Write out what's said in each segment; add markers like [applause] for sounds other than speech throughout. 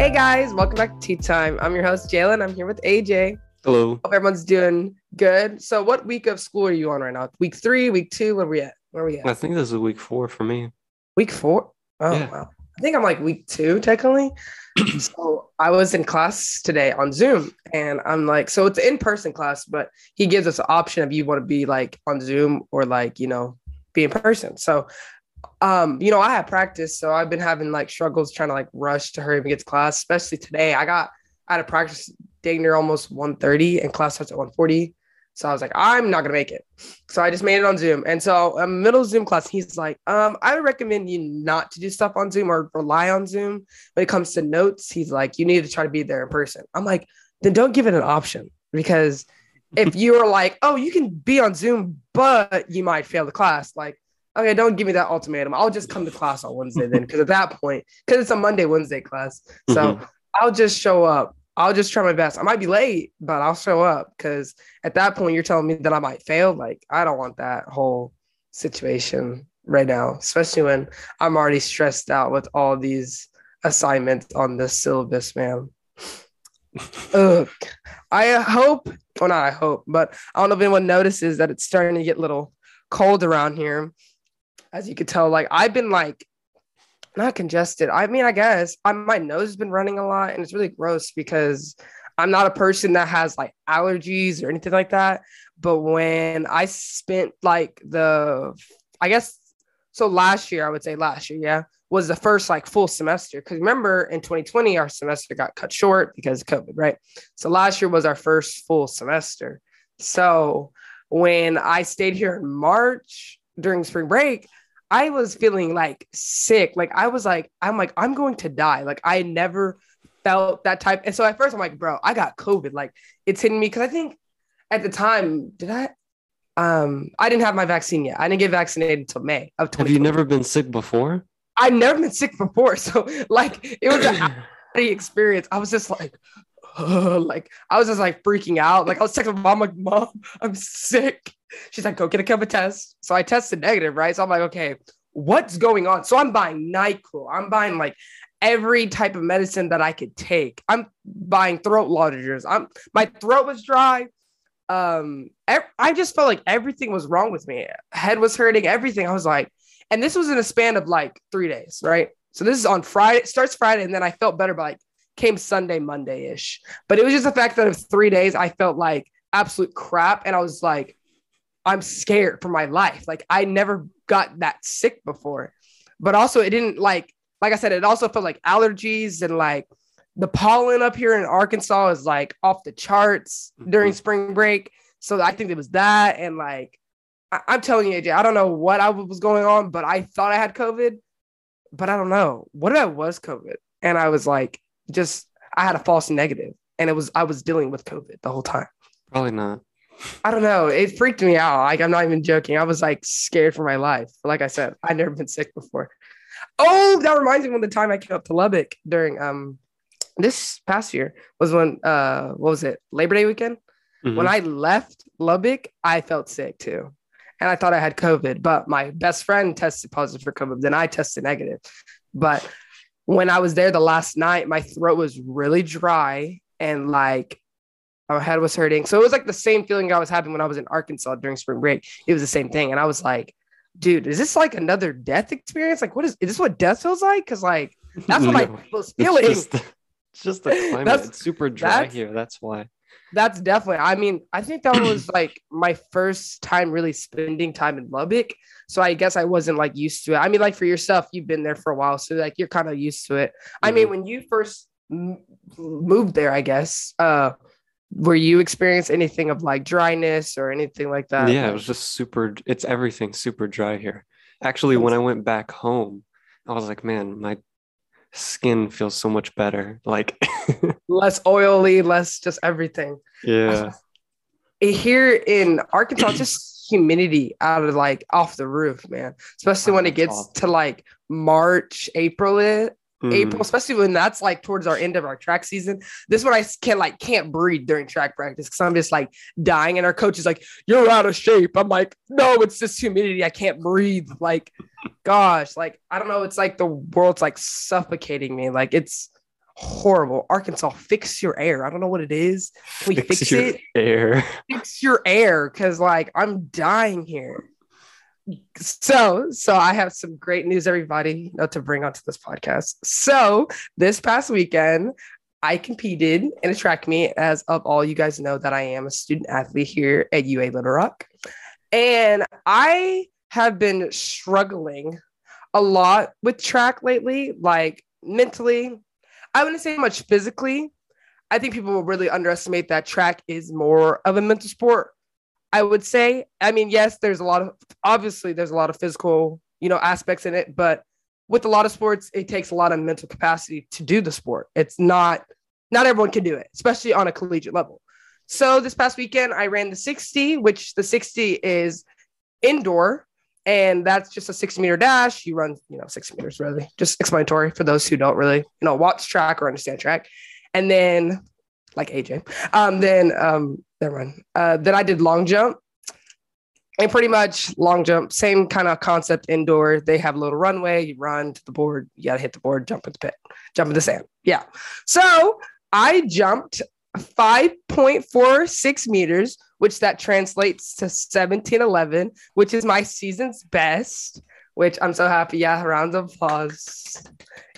Hey guys, welcome back to Tea Time. I'm your host Jalen. I'm here with AJ. Hello. Hope everyone's doing good. So, what week of school are you on right now? Week three, week two? Where are we at? Where are we at? I think this is week four for me. Week four? Oh Yeah. wow. I think I'm like week two technically. [clears throat] so I was in class today on Zoom and I'm like, so it's in-person class, but he gives us an option if you want to be like on Zoom or like, you know, be in person. So um, you know, I had practice, so I've been having like struggles trying to like rush to hurry up and get to class, especially today. I got out of practice dang near almost 1:30 and class starts at 1:40. So I was like, I'm not gonna make it. So I just made it on Zoom. And so um, middle Zoom class, he's like, um, I would recommend you not to do stuff on Zoom or rely on Zoom when it comes to notes. He's like, you need to try to be there in person. I'm like, then don't give it an option because if [laughs] you're like, oh, you can be on Zoom, but you might fail the class, like, okay, don't give me that ultimatum. I'll just come to class on Wednesday then, because at that point, because it's a Monday, Wednesday class. So Mhm. I'll just show up. I'll just try my best. I might be late, but I'll show up because at that point you're telling me that I might fail. Like I don't want that whole situation right now, especially when I'm already stressed out with all these assignments on this syllabus, man. [laughs] Ugh. I hope, well, not I hope, but I don't know if anyone notices that it's starting to get a little cold around here. As you could tell, like I've been like not congested. I mean, I guess I, my nose has been running a lot, and it's really gross because I'm not a person that has like allergies or anything like that. But when I spent like the, I guess, so last year, I would say last year, yeah, was the first like full semester. Because remember, in 2020, our semester got cut short because of COVID, right? So last year was our first full semester. So when I stayed here in March during spring break, I was feeling like sick. Like I was like, I'm like, I'm going to die. Like I never felt that type. And so at first I'm like, bro, I got COVID. Like it's hitting me because I think at the time, did I? Um, I didn't have my vaccine yet. I didn't get vaccinated until May of 2020. Have you never been sick before? I've never been sick before. [laughs] So like it was an [clears throat] experience. I was just like, [laughs] like I was just like freaking out. Like I was texting mom, like, mom, I'm sick. She's like, go get a COVID test. So I tested negative, right? So I'm like, okay, what's going on? So I'm buying NyQuil. I'm buying like every type of medicine that I could take. I'm buying throat lozenges. I'm my throat was dry. Um, I just felt like everything was wrong with me. Head was hurting, everything. I was like, and this was in a span of like three days, right? So this is on Friday, starts Friday, and then I felt better by like came Sunday, Monday ish. But it was just the fact that of three days, I felt like absolute crap. And I was like, I'm scared for my life. Like I never got that sick before. But also it didn't like, like I said, it also felt like allergies and like the pollen up here in Arkansas is like off the charts during Mhm. spring break. So I think it was that. And like, I- I'm telling you, AJ, I don't know what I was going on, but I thought I had COVID, but I don't know. What if I was COVID? And I was like, just I had a false negative, and it was I was dealing with COVID the whole time. Probably not. I don't know. It freaked me out. Like I'm not even joking. I was like scared for my life. Like I said, I'd never been sick before. Oh, that reminds me of the time I came up to Lubbock during um this past year was when uh what was it Labor Day weekend. When Mhm. I left Lubbock, I felt sick too. And I thought I had COVID, but my best friend tested positive for COVID. Then I tested negative. But when I was there the last night, my throat was really dry and like my head was hurting. So it was like the same feeling I was having when I was in Arkansas during spring break. It was the same thing. And I was like, dude, is this like another death experience? Like, what is, is this what death feels like? Cause like, that's [laughs] what I No, was it's just, it's just the climate. That's- it's super dry here. That's why. That's definitely. I mean, I think that was [clears throat] like my first time really spending time in Lubbock. So I guess I wasn't like used to it. I mean, like for yourself, you've been there for a while, so like you're kind of used to it. I mean, Mhm. when you first m- moved there, I guess, uh, were you experience anything of like dryness or anything like that? yeah, it was just super. It's everything super dry here. Actually, when I went back home, I was like, man, my skin feels so much better. Like, [laughs] less oily, less just everything. yeah, Here in Arkansas, just humidity out of like off the roof, man. Especially when it gets to like March, April, it, Mm. April, especially when that's like towards our end of our track season. This is when I can like can't breathe during track practice because I'm just like dying, and our coach is like, "You're out of shape." I'm like, "No, it's just humidity. I can't breathe." Like, gosh, like I don't know. It's like the world's like suffocating me. Like it's horrible. Arkansas, fix your air. I don't know what it is. Can we fix, Fix it? air. Fix your air, because like I'm dying here. So, so I have some great news, everybody, you know, to bring onto this podcast. So, this past weekend, I competed in a track meet. As of all you guys know, that I am a student athlete here at UA Little Rock, and I have been struggling a lot with track lately, like mentally. I wouldn't say much physically. I think people will really underestimate that track is more of a mental sport. I would say. I mean, yes, there's a lot of obviously there's a lot of physical, you know, aspects in it, but with a lot of sports, it takes a lot of mental capacity to do the sport. It's not not everyone can do it, especially on a collegiate level. So this past weekend, I ran the 60, which the 60 is indoor, and that's just a 60 meter dash. You run, you know, 60 meters really, just explanatory for those who don't really, you know, watch track or understand track. And then, like AJ, um, then um, never mind. Uh, then I did long jump, and pretty much long jump, same kind of concept indoor. They have a little runway. You run to the board. You gotta hit the board, jump in the pit, jump in the sand. Yeah. So I jumped 5.46 meters, which that translates to 1711, which is my season's best, which I'm so happy. Yeah, round of applause.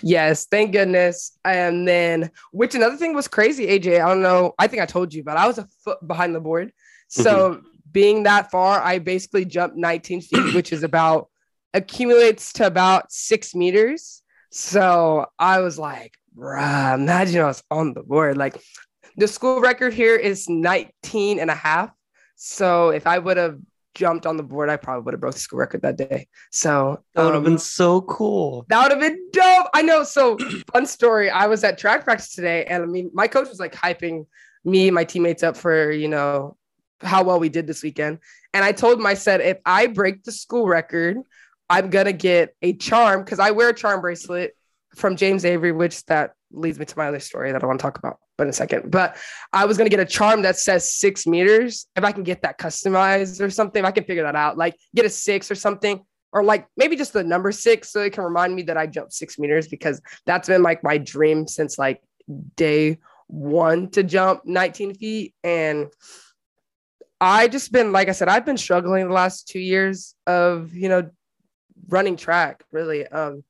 Yes, thank goodness. And then, which another thing was crazy, AJ. I don't know. I think I told you, but I was a foot behind the board. So mm-hmm. being that far, I basically jumped 19 feet, which is about accumulates to about six meters. So I was like, bruh, imagine I was on the board. Like the school record here is 19 and a half. So if I would have jumped on the board, I probably would have broke the school record that day. So That would have um, been so cool. that would have been dope. I know. So [clears throat] fun story. I was at track practice today, and I mean, my coach was like hyping me and my teammates up for you know how well we did this weekend. And I told him, I said, if I break the school record, I'm gonna get a charm because I wear a charm bracelet from James Avery, which that leads me to my other story that I want to talk about, but in a second. But I was gonna get a charm that says six meters. If I can get that customized or something, I can figure that out, like get a six or something, or like maybe just the number six, so it can remind me that I jumped six meters because that's been like my dream since like day one to jump 19 feet. And I just been, like I said, I've been struggling the last two years of, you know, running track really. Um,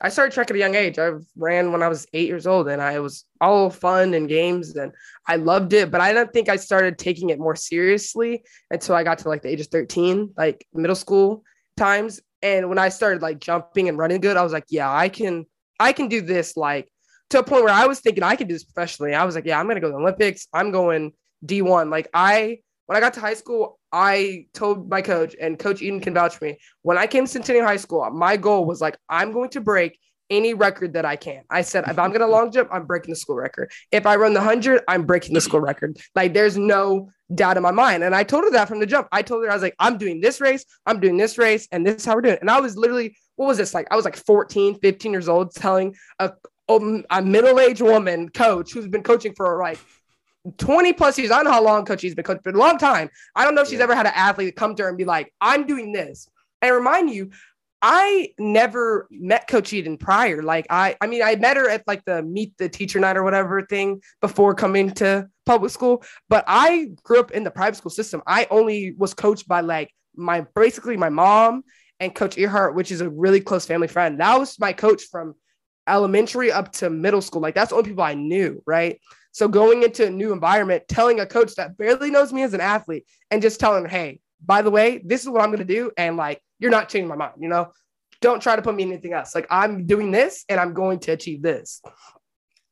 I started track at a young age. I ran when I was eight years old and I was all fun and games and I loved it. But I don't think I started taking it more seriously until I got to like the age of 13, like middle school times. And when I started like jumping and running good, I was like, yeah, I can, I can do this like to a point where I was thinking I could do this professionally. I was like, yeah, I'm gonna go to the Olympics. I'm going D1. Like I when I got to high school, I told my coach, and Coach Eden can vouch for me. When I came to Centennial High School, my goal was like, I'm going to break any record that I can. I said, if I'm going to long jump, I'm breaking the school record. If I run the 100, I'm breaking the school record. Like, there's no doubt in my mind. And I told her that from the jump. I told her, I was like, I'm doing this race, I'm doing this race, and this is how we're doing it. And I was literally, what was this like? I was like 14, 15 years old telling a, a middle aged woman coach who's been coaching for like 20 plus years. I don't know how long Coach E's been coaching, but a long time. I don't know if she's Yeah. ever had an athlete come to her and be like, I'm doing this. And remind you, I never met Coach Eden prior. Like I, I mean, I met her at like the meet the teacher night or whatever thing before coming to public school. But I grew up in the private school system. I only was coached by like my basically my mom and Coach Earhart, which is a really close family friend. That was my coach from elementary up to middle school. Like that's the only people I knew, right? So going into a new environment, telling a coach that barely knows me as an athlete and just telling her, hey, by the way, this is what I'm gonna do. And like, you're not changing my mind, you know? Don't try to put me in anything else. Like I'm doing this and I'm going to achieve this.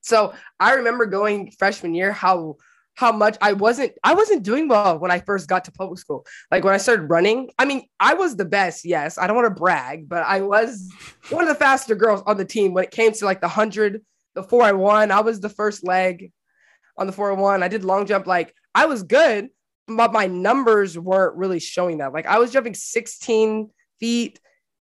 So I remember going freshman year how how much I wasn't I wasn't doing well when I first got to public school. Like when I started running, I mean, I was the best, yes. I don't want to brag, but I was one of the faster girls on the team when it came to like the 100, the 4 I won. I was the first leg on the 401. I did long jump like I was good, but my numbers weren't really showing that. Like I was jumping 16 feet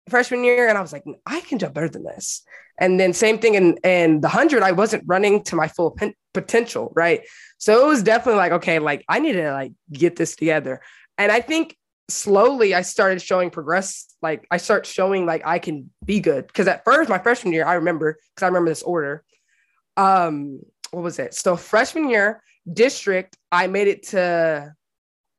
freshman year and I was like, I can jump better than this. And then same thing in, in the 100, I wasn't running to my full potential, right? So it was definitely like, okay, like I need to like get this together. And I think slowly I started showing progress. Like I start showing like I can be good. Cause at first, my freshman year, I remember, because I remember this order. um, what was it? So freshman year, district, I made it to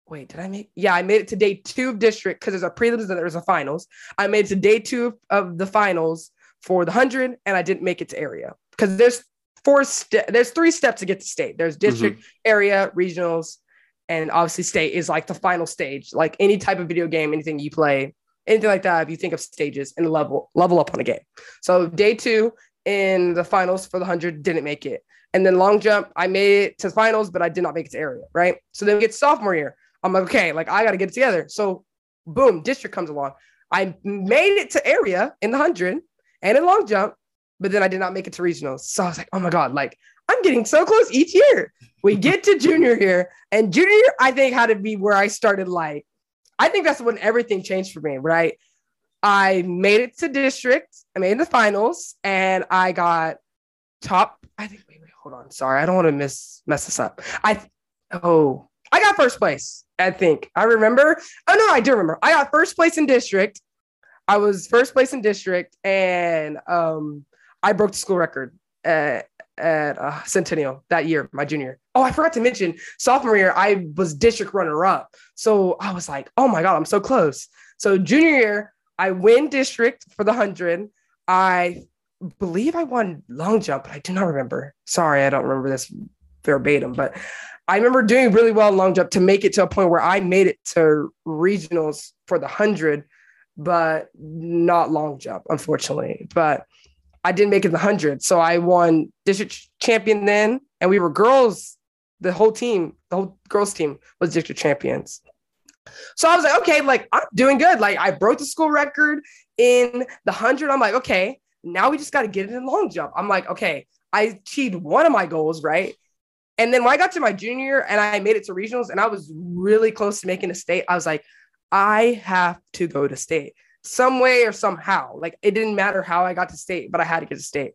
wait, did I make? Yeah, I made it to day two of district because there's a prelims and there's a finals. I made it to day two of the finals for the hundred, and I didn't make it to area because there's four ste- there's three steps to get to state. There's district, mm-hmm. area, regionals, and obviously state is like the final stage. Like any type of video game, anything you play, anything like that. If you think of stages and level level up on a game. So day two in the finals for the hundred didn't make it. And then long jump, I made it to finals, but I did not make it to area, right? So then we get sophomore year. I'm like, okay, like I got to get it together. So boom, district comes along. I made it to area in the 100 and in long jump, but then I did not make it to regionals. So I was like, oh my God, like I'm getting so close each year. We get to junior year, and junior year, I think, had to be where I started. Like, I think that's when everything changed for me, right? I made it to district, I made the finals, and I got top. I think, hold on. Sorry, I don't want to miss mess this up. I, oh, I got first place. I think I remember. Oh no, I do remember. I got first place in district. I was first place in district, and um, I broke the school record at, at uh, Centennial that year, my junior. Oh, I forgot to mention sophomore year, I was district runner up. So I was like, oh my god, I'm so close. So junior year, I win district for the hundred. I believe I won long jump, but I do not remember. Sorry, I don't remember this verbatim, but I remember doing really well in long jump to make it to a point where I made it to regionals for the 100, but not long jump, unfortunately. But I didn't make it the 100. So I won district champion then, and we were girls. The whole team, the whole girls team was district champions. So I was like, okay, like I'm doing good. Like I broke the school record in the 100. I'm like, okay, now we just got to get it in long jump. I'm like, okay, I achieved one of my goals, right? And then when I got to my junior and I made it to regionals and I was really close to making a state, I was like, I have to go to state some way or somehow. Like it didn't matter how I got to state, but I had to get to state.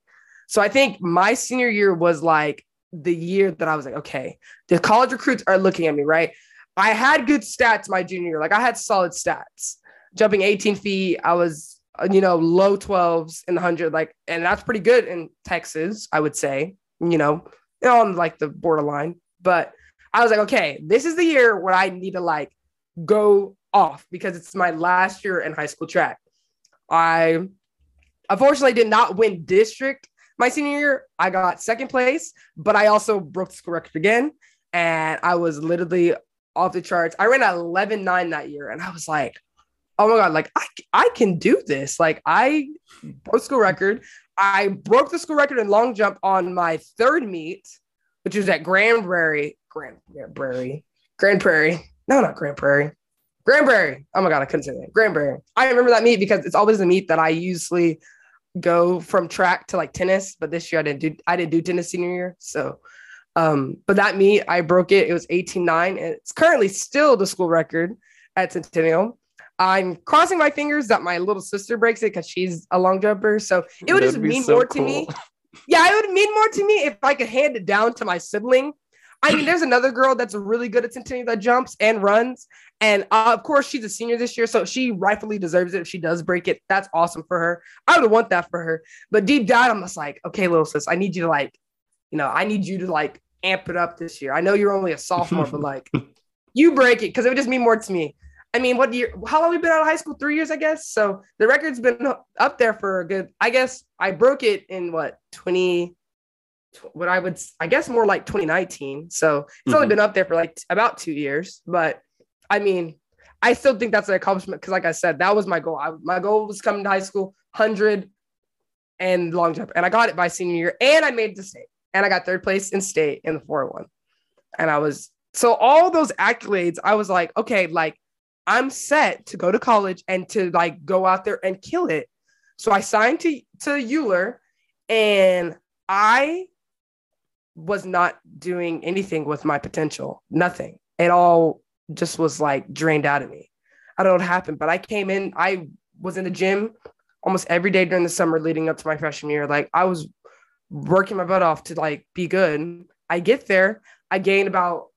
So I think my senior year was like the year that I was like, okay, the college recruits are looking at me, right? I had good stats my junior year. Like I had solid stats. Jumping 18 feet, I was, Uh, you know, low 12s in the 100. Like, and that's pretty good in Texas, I would say, you know, on like the borderline. But I was like, okay, this is the year where I need to like go off because it's my last year in high school track. I unfortunately did not win district my senior year. I got second place, but I also broke the school record again. And I was literally off the charts. I ran 11 9 that year. And I was like, oh my God, like I, I can do this. Like I broke school record. I broke the school record in long jump on my third meet, which was at Grand Prairie. Grand, Grand Prairie. Grand Prairie. No, not Grand Prairie. Grand Prairie. Oh my God, I couldn't say that. Grand Prairie. I remember that meet because it's always the meet that I usually go from track to like tennis, but this year I didn't do I didn't do tennis senior year. So um, but that meet I broke it. It was 18-9 and it's currently still the school record at Centennial. I'm crossing my fingers that my little sister breaks it because she's a long jumper. So it would That'd just mean so more cool. to me. Yeah, it would mean more to me if I could hand it down to my sibling. I mean, there's another girl that's really good at Centennial that jumps and runs. And uh, of course, she's a senior this year. So she rightfully deserves it if she does break it. That's awesome for her. I would want that for her. But deep down, I'm just like, okay, little sis, I need you to like, you know, I need you to like amp it up this year. I know you're only a sophomore, but like, [laughs] you break it because it would just mean more to me. I mean, what year? How long we been out of high school? Three years, I guess. So the record's been up there for a good. I guess I broke it in what twenty. What I would, I guess, more like 2019. So it's mm-hmm. only been up there for like about two years. But I mean, I still think that's an accomplishment because, like I said, that was my goal. I, my goal was coming to high school, hundred and long jump, and I got it by senior year, and I made the state, and I got third place in state in the 401, and I was so all those accolades. I was like, okay, like I'm set to go to college and to like go out there and kill it. So I signed to to Euler and I was not doing anything with my potential. Nothing. It all just was like drained out of me. I don't know what happened, but I came in, I was in the gym almost every day during the summer leading up to my freshman year. Like I was working my butt off to like be good. I get there, I gain about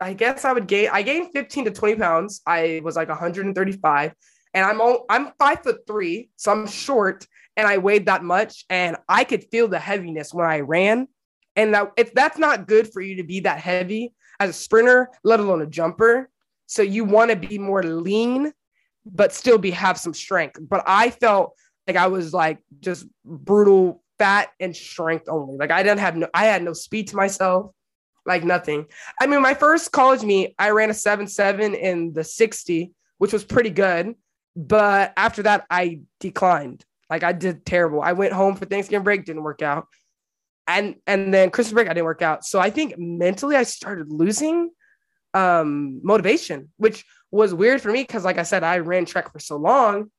I guess I would gain. I gained 15 to 20 pounds. I was like 135, and I'm all, I'm five foot three, so I'm short, and I weighed that much, and I could feel the heaviness when I ran. And that if that's not good for you to be that heavy as a sprinter, let alone a jumper. So you want to be more lean, but still be have some strength. But I felt like I was like just brutal fat and strength only. Like I didn't have no I had no speed to myself, like nothing. I mean, my first college meet, I ran a 7-7 in the 60, which was pretty good. But after that, I declined. Like I did terrible. I went home for Thanksgiving break, didn't work out. And and then Christmas break, I didn't work out. So I think mentally I started losing um motivation, which was weird for me because like I said, I ran track for so long.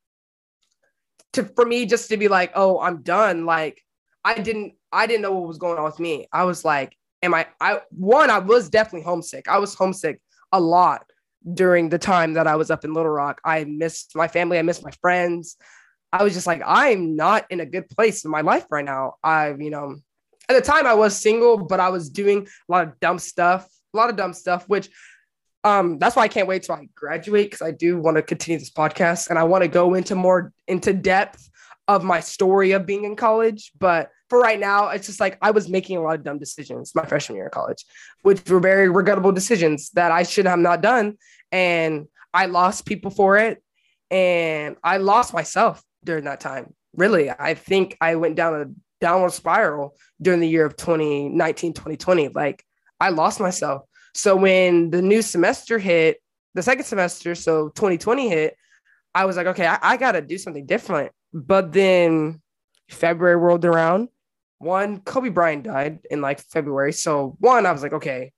To for me just to be like, oh, I'm done. Like I didn't I didn't know what was going on with me. I was like, am I I one, I was definitely homesick. I was homesick a lot during the time that I was up in Little Rock. I missed my family, I missed my friends. I was just like, I'm not in a good place in my life right now. I, you know, at the time I was single, but I was doing a lot of dumb stuff, a lot of dumb stuff, which um that's why I can't wait till I graduate because I do want to continue this podcast and I want to go into more into depth of my story of being in college. But for right now, it's just like I was making a lot of dumb decisions my freshman year of college, which were very regrettable decisions that I should have not done. And I lost people for it. And I lost myself during that time. Really, I think I went down a downward spiral during the year of 2019, 2020. Like I lost myself. So when the new semester hit, the second semester, so 2020 hit, I was like, okay, I, I got to do something different. But then February rolled around. One, Kobe Bryant died in like February. So one, I was like, okay,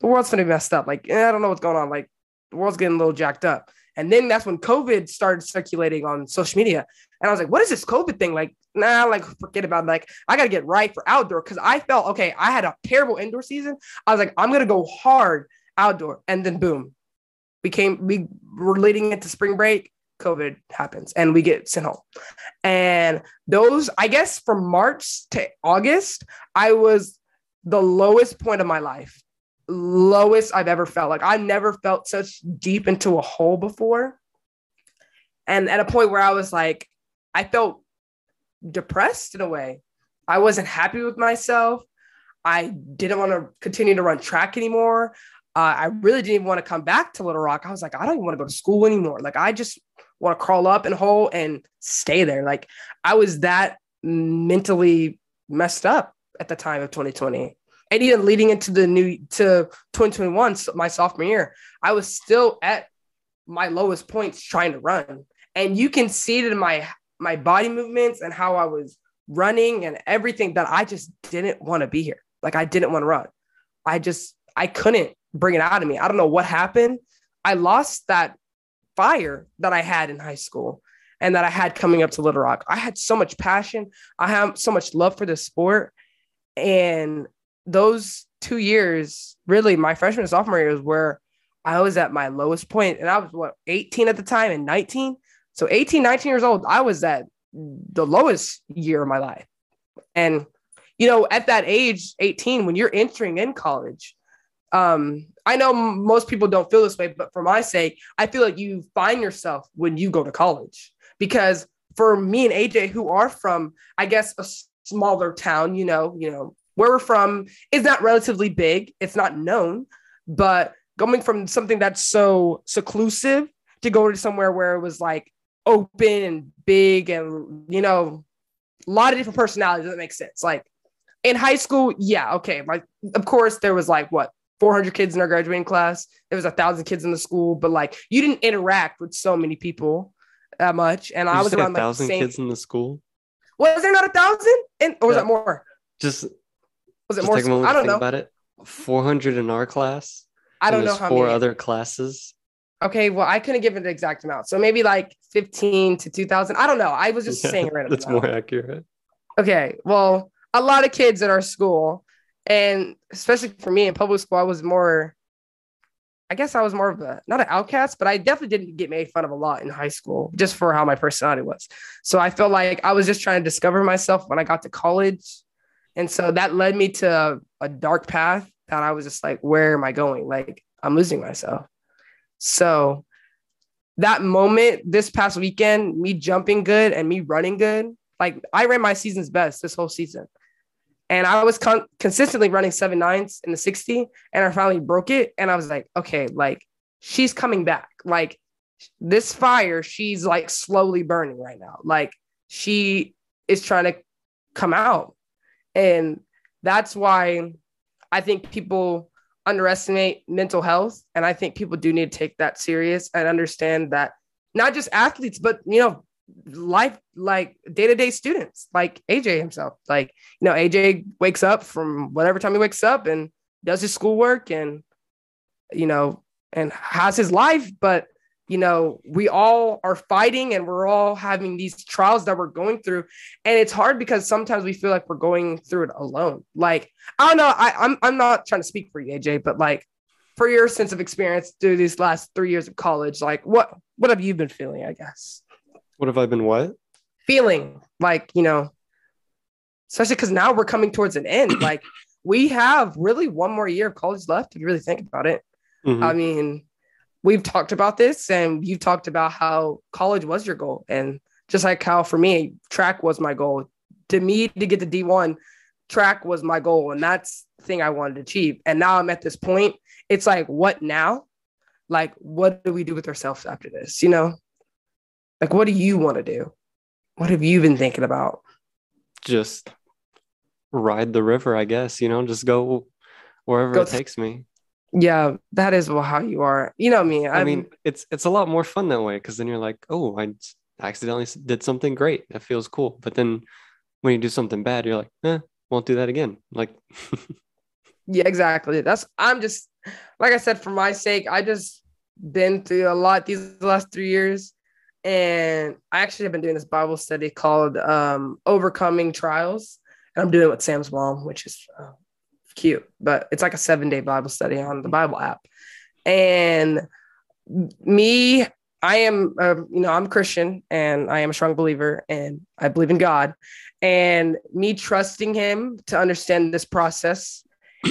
the world's gonna be messed up. Like, eh, I don't know what's going on. Like, the world's getting a little jacked up. And then that's when COVID started circulating on social media. And I was like, what is this COVID thing? Like, nah, like forget about it. Like, I gotta get right for outdoor because I felt okay. I had a terrible indoor season. I was like, I'm gonna go hard outdoor. And then boom, we came, we were leading into spring break. COVID happens and we get sent home. And those, I guess from March to August, I was the lowest point of my life lowest I've ever felt. Like I never felt such deep into a hole before. And at a point where I was like, I felt depressed in a way. I wasn't happy with myself. I didn't want to continue to run track anymore. Uh, I really didn't even want to come back to Little Rock. I was like, I don't even want to go to school anymore. Like, I just want to crawl up and hole and stay there. Like, I was that mentally messed up at the time of 2020 and even leading into the new to 2021 my sophomore year i was still at my lowest points trying to run. And you can see it in my my body movements and how i was running and everything that i just didn't want to be here. Like i didn't want to run. I just i couldn't bring it out of me. I don't know what happened. I lost that fire that i had in high school and that i had coming up to little rock i had so much passion i have so much love for the sport and those two years, really my freshman and sophomore years, where I was at my lowest point. point, and I was what 18 at the time and 19. So 18, 19 years old, I was at the lowest year of my life. And you know, at that age, 18, when you're entering in college, um, I know most people don't feel this way, but for my sake, I feel like you find yourself when you go to college. Because for me and AJ, who are from, I guess, a smaller town, you know, you know, where we're from is not relatively big. It's not known, but going from something that's so seclusive to go to somewhere where it was like open and big and you know a lot of different personalities that makes sense like in high school yeah okay like of course there was like what 400 kids in our graduating class there was a thousand kids in the school but like you didn't interact with so many people that much and i was around like thousand kids in the school was there not a thousand and or was yeah. that more just was it more? I don't know about it. Four hundred in our class. I don't know how four many. other classes. Okay, well, I couldn't give it the exact amount, so maybe like fifteen to two thousand. I don't know. I was just yeah, [laughs] saying random. That's amount. more accurate. Okay, well, a lot of kids at our school, and especially for me in public school, I was more. I guess I was more of a not an outcast, but I definitely didn't get made fun of a lot in high school just for how my personality was. So I felt like I was just trying to discover myself when I got to college and so that led me to a dark path that I was just like, where am I going? Like, I'm losing myself. So that moment this past weekend, me jumping good and me running good, like I ran my season's best this whole season. And I was con- consistently running seven nines in the 60, and I finally broke it. And I was like, okay, like she's coming back. Like this fire, she's like slowly burning right now. Like she is trying to come out. And that's why I think people underestimate mental health. And I think people do need to take that serious and understand that not just athletes, but you know, life like day-to-day students like AJ himself. Like, you know, AJ wakes up from whatever time he wakes up and does his schoolwork and you know, and has his life, but you know, we all are fighting and we're all having these trials that we're going through. And it's hard because sometimes we feel like we're going through it alone. Like, I don't know, I, I'm I'm not trying to speak for you, AJ, but like for your sense of experience through these last three years of college, like what what have you been feeling, I guess? What have I been what? Feeling like, you know, especially because now we're coming towards an end. [clears throat] like we have really one more year of college left, if you really think about it. Mm-hmm. I mean, we've talked about this and you've talked about how college was your goal. And just like how for me, track was my goal. To me, to get to D1, track was my goal. And that's the thing I wanted to achieve. And now I'm at this point. It's like, what now? Like, what do we do with ourselves after this? You know? Like, what do you want to do? What have you been thinking about? Just ride the river, I guess, you know, just go wherever go it takes me. Yeah, that is how you are. You know me. I'm, i mean, it's it's a lot more fun that way because then you're like, oh, I accidentally did something great. That feels cool. But then when you do something bad, you're like, eh, won't do that again. Like, [laughs] yeah, exactly. That's I'm just like I said for my sake. I just been through a lot these last three years, and I actually have been doing this Bible study called um, "Overcoming Trials," and I'm doing it with Sam's mom, which is uh, cute, but it's like a seven day Bible study on the Bible app. And me, I am, uh, you know, I'm Christian and I am a strong believer and I believe in God. And me trusting Him to understand this process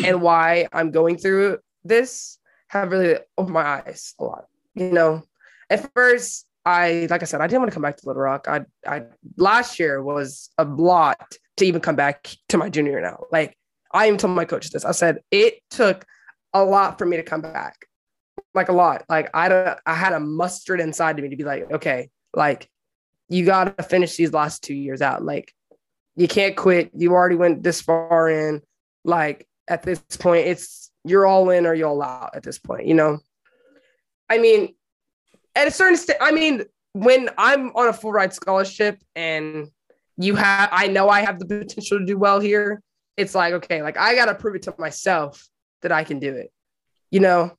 and why I'm going through this have really opened my eyes a lot. You know, at first, I like I said, I didn't want to come back to Little Rock. I, I last year was a lot to even come back to my junior now. Like I even told my coach this. I said it took a lot for me to come back, like a lot. Like I, don't I had a mustard inside of me to be like, okay, like you got to finish these last two years out. Like you can't quit. You already went this far in. Like at this point, it's you're all in or you're all out at this point. You know, I mean, at a certain state, I mean, when I'm on a full ride scholarship and you have, I know I have the potential to do well here it's like, okay, like I got to prove it to myself that I can do it. You know,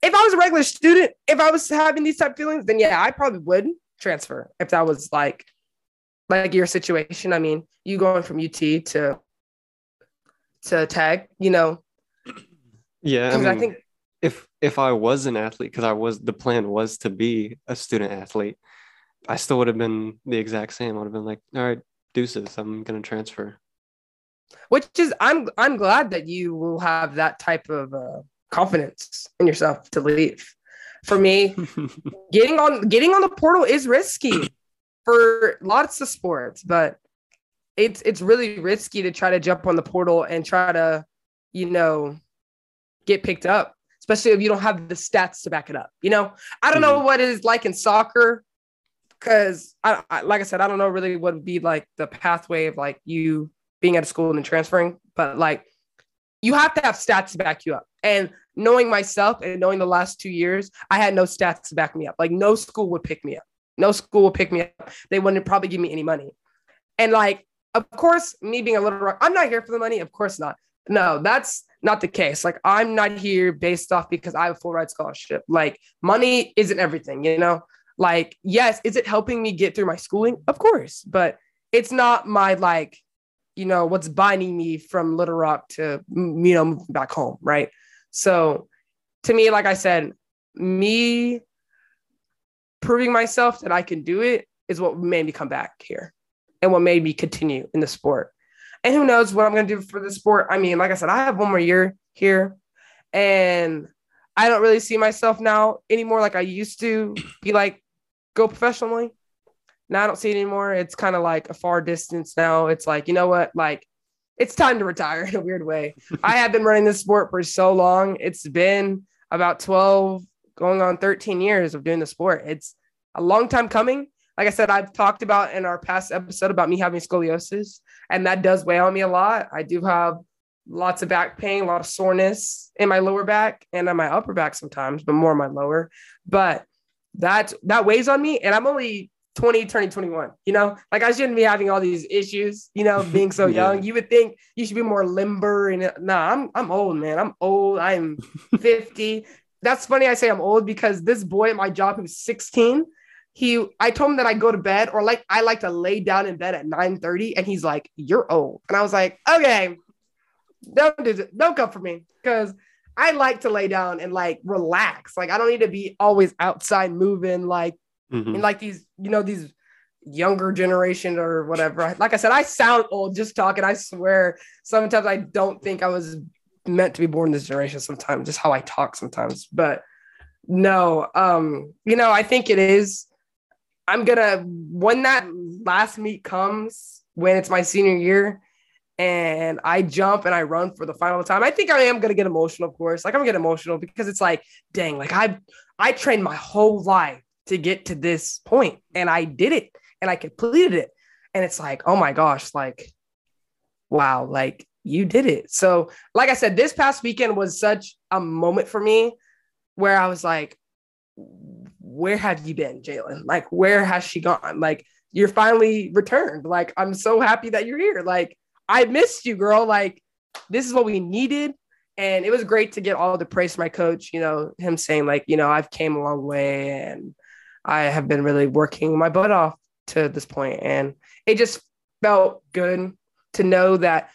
if I was a regular student, if I was having these type feelings, then yeah, I probably would transfer if that was like, like your situation. I mean, you going from UT to, to Tech, you know? Yeah. I, mean, I think if, if I was an athlete, cause I was, the plan was to be a student athlete, I still would have been the exact same. I would have been like, all right, deuces, I'm going to transfer which is I'm I'm glad that you will have that type of uh, confidence in yourself to leave. For me, [laughs] getting on getting on the portal is risky [clears throat] for lots of sports, but it's it's really risky to try to jump on the portal and try to, you know, get picked up, especially if you don't have the stats to back it up. You know, I don't mm-hmm. know what it is like in soccer because I, I, like I said, I don't know really what would be like the pathway of like you being at a school and then transferring, but like you have to have stats to back you up. And knowing myself and knowing the last two years, I had no stats to back me up. Like no school would pick me up. No school would pick me up. They wouldn't probably give me any money. And like, of course, me being a little rock, I'm not here for the money. Of course not. No, that's not the case. Like, I'm not here based off because I have a full ride scholarship. Like, money isn't everything, you know? Like, yes, is it helping me get through my schooling? Of course, but it's not my like you know what's binding me from Little Rock to you know moving back home, right? So to me, like I said, me proving myself that I can do it is what made me come back here and what made me continue in the sport. And who knows what I'm going to do for the sport. I mean, like I said, I have one more year here and I don't really see myself now anymore like I used to be like go professionally. Now I don't see it anymore. It's kind of like a far distance now. It's like, you know what? Like, it's time to retire [laughs] in a weird way. [laughs] I have been running this sport for so long. It's been about 12, going on 13 years of doing the sport. It's a long time coming. Like I said, I've talked about in our past episode about me having scoliosis, and that does weigh on me a lot. I do have lots of back pain, a lot of soreness in my lower back and on my upper back sometimes, but more on my lower. But that that weighs on me, and I'm only 20 turning 21 you know like i shouldn't be having all these issues you know being so [laughs] yeah. young you would think you should be more limber and nah i'm i'm old man i'm old i'm [laughs] 50 that's funny i say i'm old because this boy at my job who's 16 he i told him that i go to bed or like i like to lay down in bed at 9 30 and he's like you're old. And i was like okay don't do don't come for me. Because i like to lay down and like relax. Like i don't need to be always outside moving like mm-hmm. and like these you know these younger generation or whatever. Like i said i sound old just talking i swear. Sometimes i don't think i was meant to be born this generation sometimes just how i talk sometimes. But no um you know i think it is I'm gonna when that last meet comes when it's my senior year and I jump and I run for the final time. I think I am gonna get emotional, of course. Like I'm gonna get emotional because it's like, dang, like I I trained my whole life to get to this point and I did it and I completed it. And it's like, oh my gosh, like wow, like you did it. So, like I said, this past weekend was such a moment for me where I was like, where have you been, Jalen? Like, where has she gone? Like, you're finally returned. Like, I'm so happy that you're here. Like, I missed you, girl. Like, this is what we needed. And it was great to get all the praise from my coach, you know, him saying, like, you know, I've came a long way and I have been really working my butt off to this point. And it just felt good to know that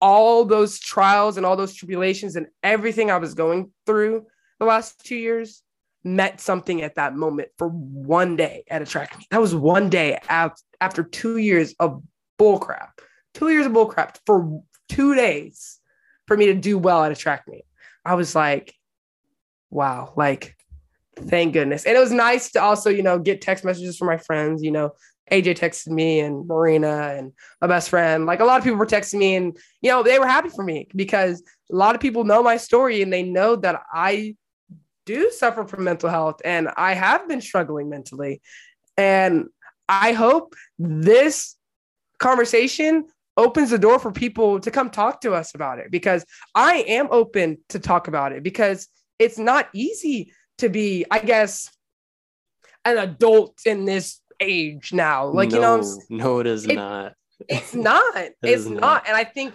all those trials and all those tribulations and everything I was going through the last two years met something at that moment for one day at a track meet. That was one day after two years of bullcrap, two years of bullcrap for two days for me to do well at a track meet. I was like, wow, like, thank goodness. And it was nice to also, you know, get text messages from my friends, you know, AJ texted me and Marina and my best friend. Like a lot of people were texting me and, you know, they were happy for me because a lot of people know my story and they know that I do suffer from mental health and I have been struggling mentally. And I hope this conversation opens the door for people to come talk to us about it because I am open to talk about it because it's not easy to be, I guess, an adult in this age now. Like, no, you know, no, it is it, not. It's not. [laughs] it it's not. not. And I think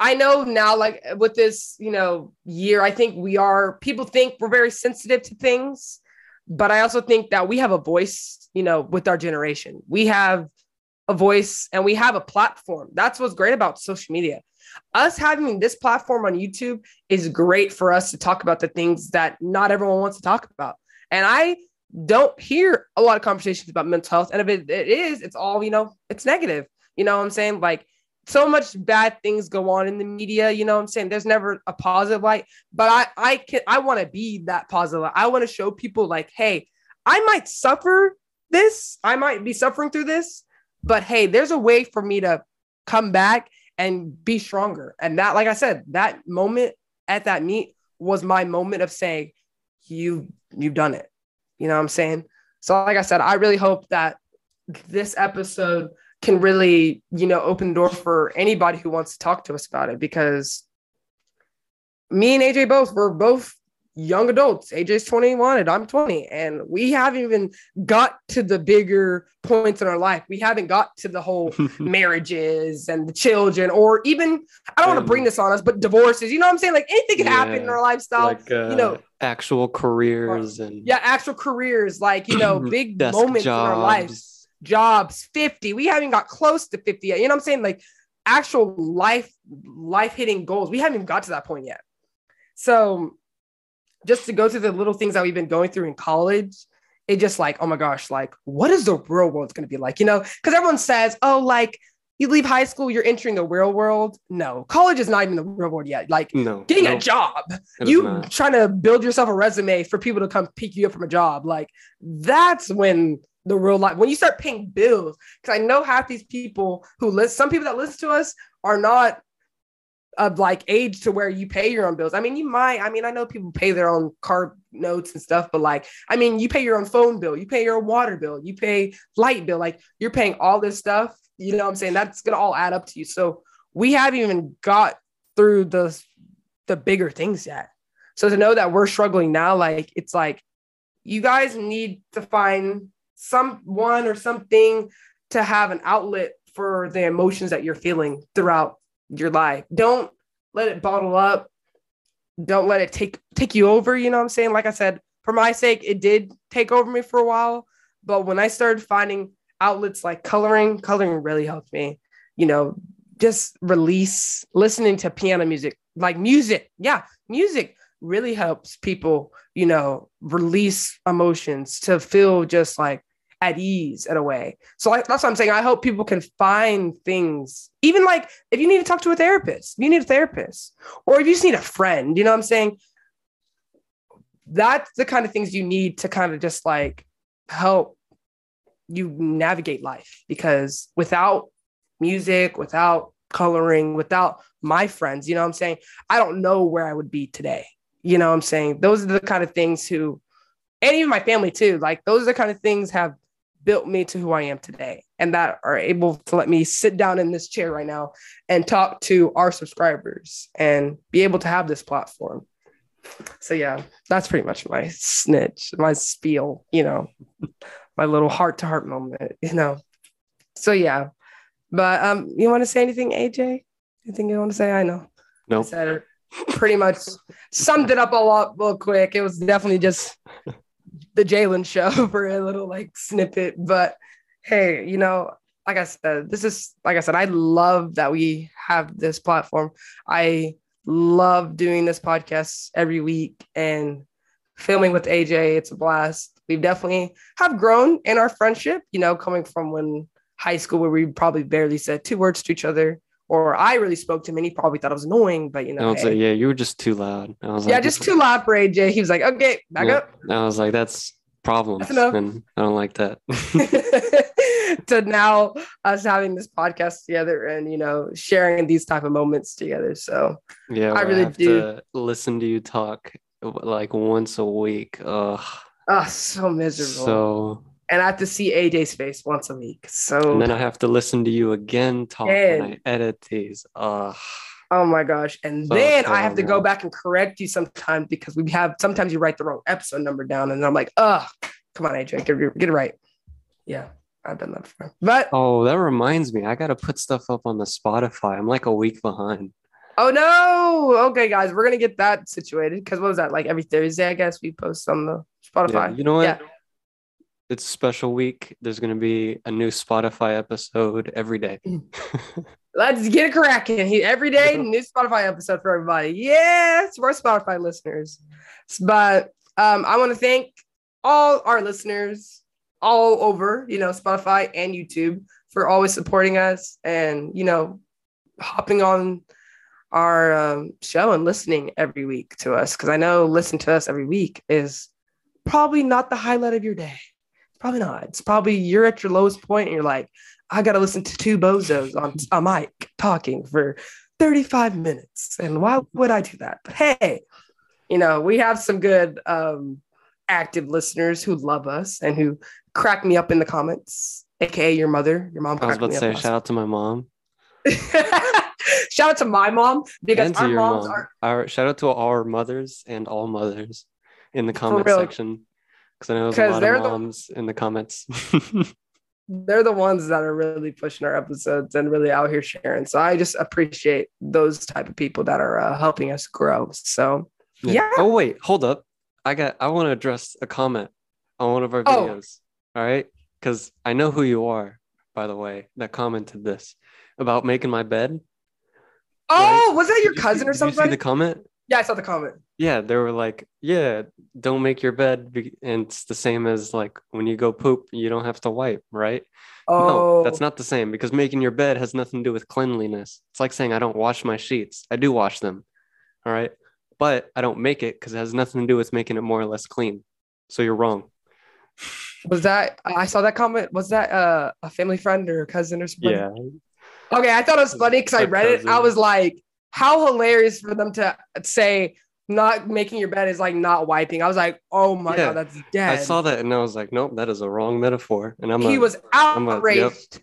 I know now, like with this, you know, year, I think we are, people think we're very sensitive to things, but I also think that we have a voice, you know, with our generation. We have a voice and we have a platform. That's what's great about social media. Us having this platform on YouTube is great for us to talk about the things that not everyone wants to talk about. And I don't hear a lot of conversations about mental health. And if it, it is, it's all, you know, it's negative. You know what I'm saying? Like so much bad things go on in the media you know what i'm saying? There's never a positive light but i i can i want to be that positive i want to show people like hey i might suffer this i might be suffering through this but hey there's a way for me to come back and be stronger. And that like i said that moment at that meet was my moment of saying you you've done it. You know what i'm saying? So like i said i really hope that this episode can really, you know, open the door for anybody who wants to talk to us about it because me and AJ both we're both young adults. AJ's 21 and I'm 20 and we haven't even got to the bigger points in our life. We haven't got to the whole [laughs] marriages and the children or even I don't want to bring this on us but divorces. You know what I'm saying? Like anything can yeah, happen in our lifestyle. Like, uh, you know, actual careers and yeah, actual careers like, you know, [clears throat] big moments jobs. in our lives jobs, 50. We haven't got close to 50 yet. You know what I'm saying? Like actual life, life hitting goals. We haven't even got to that point yet. So just to go through the little things that we've been going through in college, it just like, oh my gosh, like what is the real world going to be like? You know, because everyone says, oh, like you leave high school, you're entering the real world. No, college is not even the real world yet. Like no, getting no, a job, you trying to build yourself a resume for people to come pick you up from a job. Like that's when the real life when you start paying bills because i know half these people who list some people that listen to us are not of like age to where you pay your own bills. I mean you might i mean i know people pay their own car notes and stuff but like i mean you pay your own phone bill you pay your water bill you pay light bill like you're paying all this stuff you know what i'm saying? That's gonna all add up to you. So we haven't even got through the the bigger things yet. So to know that we're struggling now like it's like you guys need to find someone or something to have an outlet for the emotions that you're feeling throughout your life. Don't let it bottle up. Don't let it take take you over, you know what I'm saying? Like I said, for my sake, it did take over me for a while, but when I started finding outlets like coloring, coloring really helped me. You know, just release listening to piano music, like music. Yeah, music really helps people, you know, release emotions to feel just like at ease in a way. So that's what I'm saying. I hope people can find things, even like if you need to talk to a therapist, you need a therapist, or if you just need a friend, you know what I'm saying? That's the kind of things you need to kind of just like help you navigate life because without music, without coloring, without my friends, you know what I'm saying? I don't know where I would be today. You know what I'm saying? Those are the kind of things who, and even my family too, like those are the kind of things have built me to who I am today and that are able to let me sit down in this chair right now and talk to our subscribers and be able to have this platform. So yeah, that's pretty much my snitch, my spiel, you know, [laughs] my little heart to heart moment, you know. So yeah. But um you want to say anything, AJ? Anything you want to say? I know. No. Nope. said pretty much summed it up a lot real quick. It was definitely just [laughs] the Jalen show [laughs] for a little like snippet. But hey, you know, like I said, this is like I said, I love that we have this platform. I love doing this podcast every week and filming with AJ. It's a blast. We've definitely have grown in our friendship, you know, coming from when high school where we probably barely said two words to each other or I really spoke to him and he probably thought I was annoying, but you know, I was hey. like, yeah, you were just too loud. I was yeah, like, just too loud for AJ. He was like, okay, back yeah. up. I was like, that's problems, that's and I don't like that. [laughs] to now us having this podcast together and you know sharing these type of moments together. So yeah, I really I do listen to you talk like once a week. Ugh. Oh, so miserable. So and I have to see AJ's face once a week. So and then I have to listen to you again talk and, when I edit these. Uh, oh my gosh! And so then terrible. I have to go back and correct you sometimes because we have sometimes you write the wrong episode number down, and I'm like, oh, come on, AJ, get it, get it right. Yeah, I've done that before. But oh, that reminds me, I got to put stuff up on the Spotify. I'm like a week behind. Oh no! Okay, guys, we're gonna get that situated because what was that like every Thursday? I guess we post on the Spotify. Yeah, you know what? Yeah it's a special week. There's going to be a new Spotify episode every day. [laughs] Let's get it cracking. Every day, new Spotify episode for everybody. Yes, for our Spotify listeners. But um, I want to thank all our listeners all over, you know, Spotify and YouTube for always supporting us and, you know, hopping on our um, show and listening every week to us. Because I know listening to us every week is probably not the highlight of your day. Probably not. It's probably you're at your lowest point and you're like, I got to listen to two bozos on a mic talking for 35 minutes. And why would I do that? But hey, you know, we have some good um, active listeners who love us and who crack me up in the comments, aka your mother. Your mom. I was about to say, shout out to my mom. [laughs] shout out to my mom because our moms mom. are. Our, shout out to our mothers and all mothers in the comment section. Because I know there's a lot of moms the, in the comments. [laughs] they're the ones that are really pushing our episodes and really out here sharing. So I just appreciate those type of people that are uh, helping us grow. So yeah. yeah. Oh wait, hold up. I got. I want to address a comment on one of our oh. videos. Oh. All right, because I know who you are. By the way, that commented this about making my bed. Oh, right? was that your did cousin you, or something? Did you see the comment? Yeah, I saw the comment. Yeah, they were like, yeah, don't make your bed. And it's the same as like when you go poop, you don't have to wipe, right? Oh, no, that's not the same because making your bed has nothing to do with cleanliness. It's like saying I don't wash my sheets. I do wash them. All right. But I don't make it because it has nothing to do with making it more or less clean. So you're wrong. Was that I saw that comment? Was that uh, a family friend or a cousin or something? Yeah. Okay, I thought it was funny because I read it. I was like, how hilarious for them to say not making your bed is like not wiping. I was like, oh my yeah, god, that's dead. I saw that and I was like, nope, that is a wrong metaphor. And I'm he a, was outraged.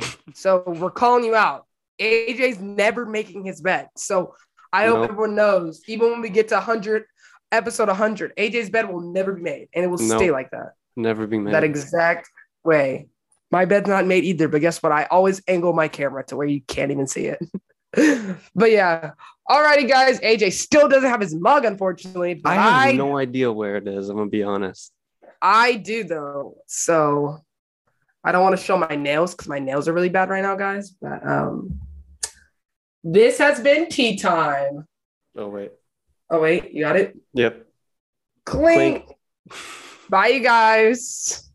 A, yep. so we're calling you out. AJ's never making his bed. So I hope everyone knows, even when we get to 100, episode 100, AJ's bed will never be made and it will nope. stay like that. Never be made. That exact way. My bed's not made either, but guess what? I always angle my camera to where you can't even see it. [laughs] [laughs] but yeah. Alrighty, guys. AJ still doesn't have his mug, unfortunately. I have I, no idea where it is. I'm gonna be honest. I do though. So I don't want to show my nails because my nails are really bad right now, guys. But um this has been tea time. Oh wait. Oh wait, you got it? Yep. Clink. Clink. Bye you guys.